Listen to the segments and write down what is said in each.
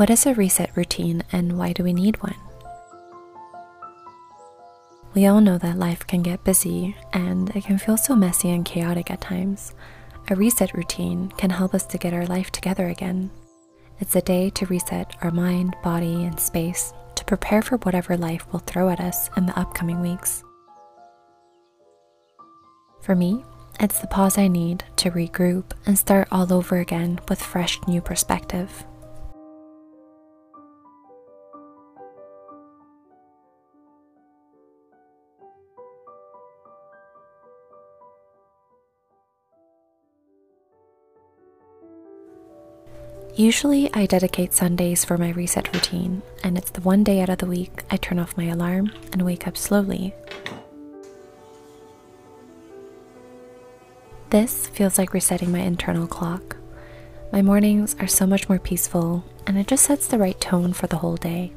What is a reset routine and why do we need one? We all know that life can get busy and it can feel so messy and chaotic at times. A reset routine can help us to get our life together again. It's a day to reset our mind, body, and space to prepare for whatever life will throw at us in the upcoming weeks. For me, it's the pause I need to regroup and start all over again with fresh new perspective. Usually, I dedicate Sundays for my reset routine, and it's the one day out of the week I turn off my alarm and wake up slowly. This feels like resetting my internal clock. My mornings are so much more peaceful, and it just sets the right tone for the whole day.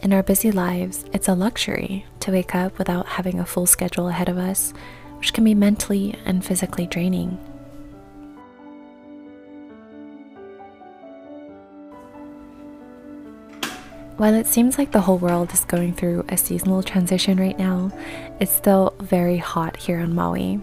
In our busy lives, it's a luxury to wake up without having a full schedule ahead of us, which can be mentally and physically draining. While it seems like the whole world is going through a seasonal transition right now, it's still very hot here on Maui.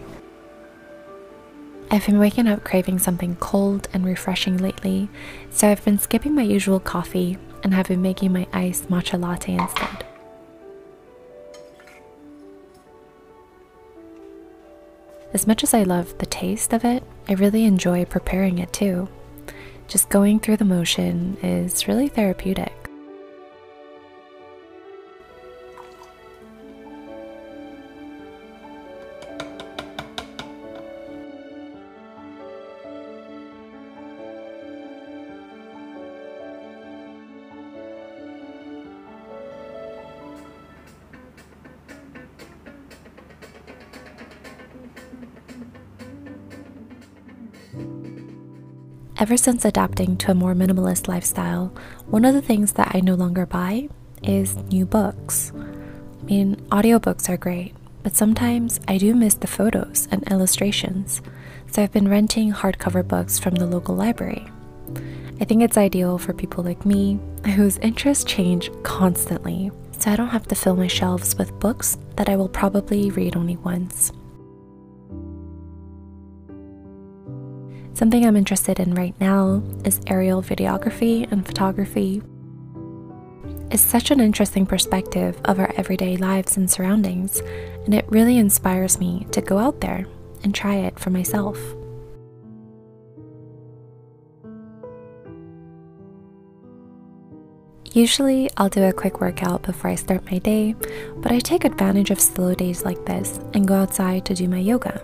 I've been waking up craving something cold and refreshing lately, so I've been skipping my usual coffee and have been making my iced matcha latte instead. As much as I love the taste of it, I really enjoy preparing it too. Just going through the motion is really therapeutic. Ever since adapting to a more minimalist lifestyle, one of the things that I no longer buy is new books. I mean, audiobooks are great, but sometimes I do miss the photos and illustrations, so I've been renting hardcover books from the local library. I think it's ideal for people like me whose interests change constantly, so I don't have to fill my shelves with books that I will probably read only once. Something I'm interested in right now is aerial videography and photography. It's such an interesting perspective of our everyday lives and surroundings, and it really inspires me to go out there and try it for myself. Usually, I'll do a quick workout before I start my day, but I take advantage of slow days like this and go outside to do my yoga.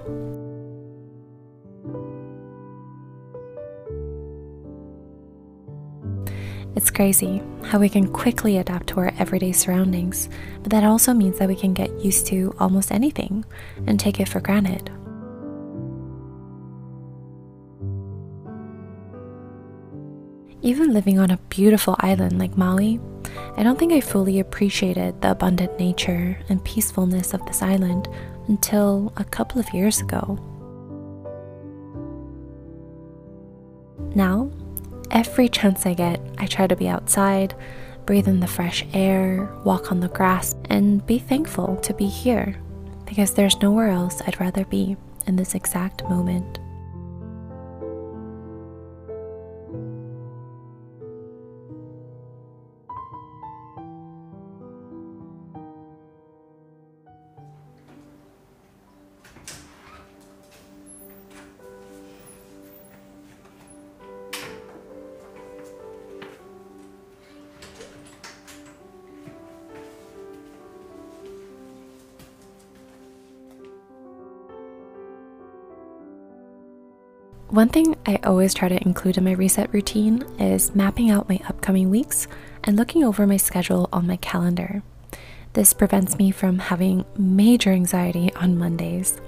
It's crazy how we can quickly adapt to our everyday surroundings, but that also means that we can get used to almost anything and take it for granted. Even living on a beautiful island like Maui, I don't think I fully appreciated the abundant nature and peacefulness of this island until a couple of years ago. Now, Every chance I get, I try to be outside, breathe in the fresh air, walk on the grass, and be thankful to be here because there's nowhere else I'd rather be in this exact moment. One thing I always try to include in my reset routine is mapping out my upcoming weeks and looking over my schedule on my calendar. This prevents me from having major anxiety on Mondays.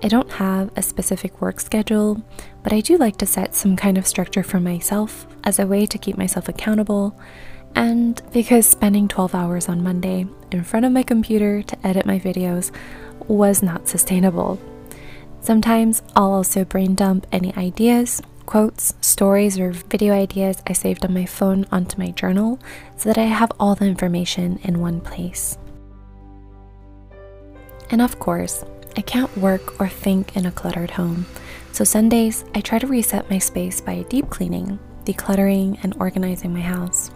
I don't have a specific work schedule, but I do like to set some kind of structure for myself as a way to keep myself accountable, and because spending 12 hours on Monday in front of my computer to edit my videos was not sustainable. Sometimes I'll also brain dump any ideas, quotes, stories, or video ideas I saved on my phone onto my journal so that I have all the information in one place. And of course, I can't work or think in a cluttered home, so Sundays I try to reset my space by deep cleaning, decluttering, and organizing my house.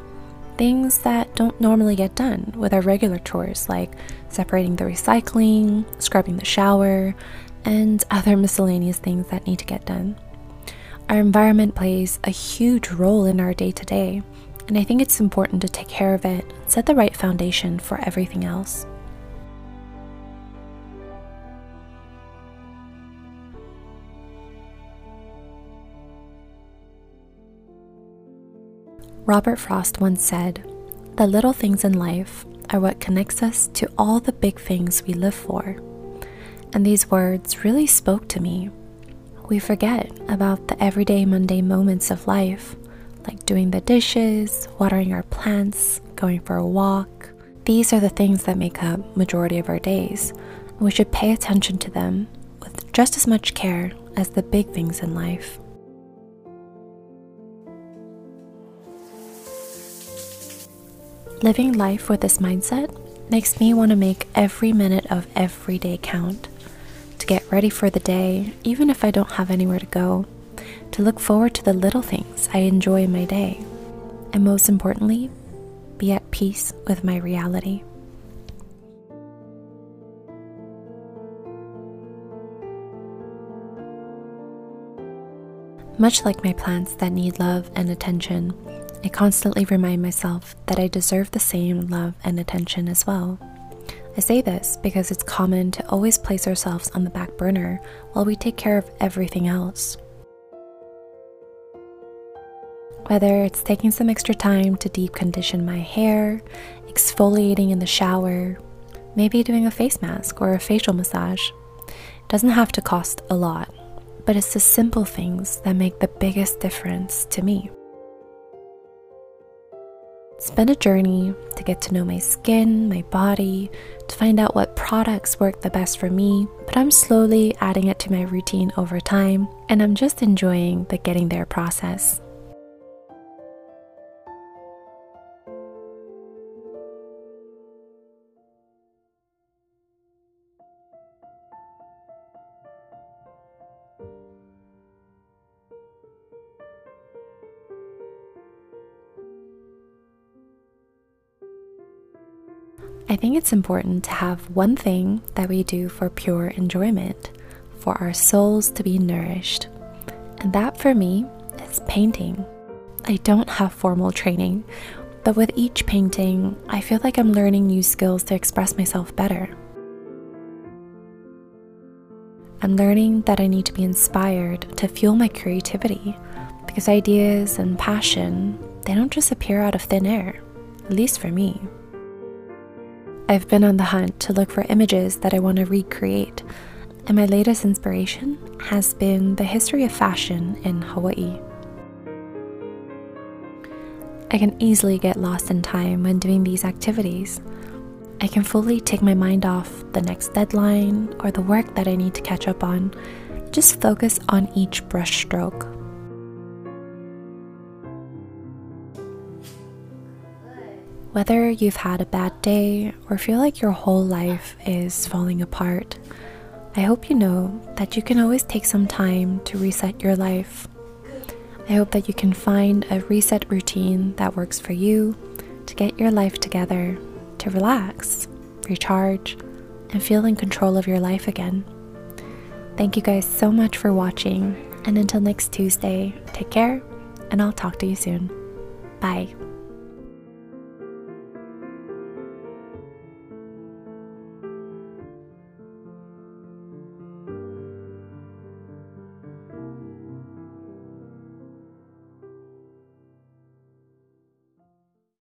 Things that don't normally get done with our regular chores, like separating the recycling, scrubbing the shower, and other miscellaneous things that need to get done. Our environment plays a huge role in our day to day, and I think it's important to take care of it, set the right foundation for everything else. Robert Frost once said, The little things in life are what connects us to all the big things we live for. And these words really spoke to me we forget about the everyday mundane moments of life, like doing the dishes, watering our plants, going for a walk. These are the things that make up majority of our days, we should pay attention to them with just as much care as the big things in life. Living life with this mindset makes me want to make every minute of every day count to get ready for the day, even if I don't have anywhere to go, to look forward to the little things I enjoy in my day, and most importantly, be at peace with my reality. Much like my plants that need love and attention, I constantly remind myself that I deserve the same love and attention as well. I say this because it's common to always place ourselves on the back burner while we take care of everything else. Whether it's taking some extra time to deep condition my hair, exfoliating in the shower, maybe doing a face mask or a facial massage, it doesn't have to cost a lot, but it's the simple things that make the biggest difference to me. It's been a journey to get to know my skin, my body, to find out what products work the best for me, but I'm slowly adding it to my routine over time, and I'm just enjoying the getting there process. I think it's important to have one thing that we do for pure enjoyment, for our souls to be nourished. And that for me is painting. I don't have formal training, but with each painting, I feel like I'm learning new skills to express myself better. I'm learning that I need to be inspired to fuel my creativity because ideas and passion, they don't just appear out of thin air, at least for me. I've been on the hunt to look for images that I want to recreate, and my latest inspiration has been the history of fashion in Hawaii. I can easily get lost in time when doing these activities. I can fully take my mind off the next deadline or the work that I need to catch up on, just focus on each brushstroke Whether you've had a bad day or feel like your whole life is falling apart, I hope you know that you can always take some time to reset your life. I hope that you can find a reset routine that works for you to get your life together, to relax, recharge, and feel in control of your life again. Thank you guys so much for watching, and until next Tuesday, take care, and I'll talk to you soon. Bye.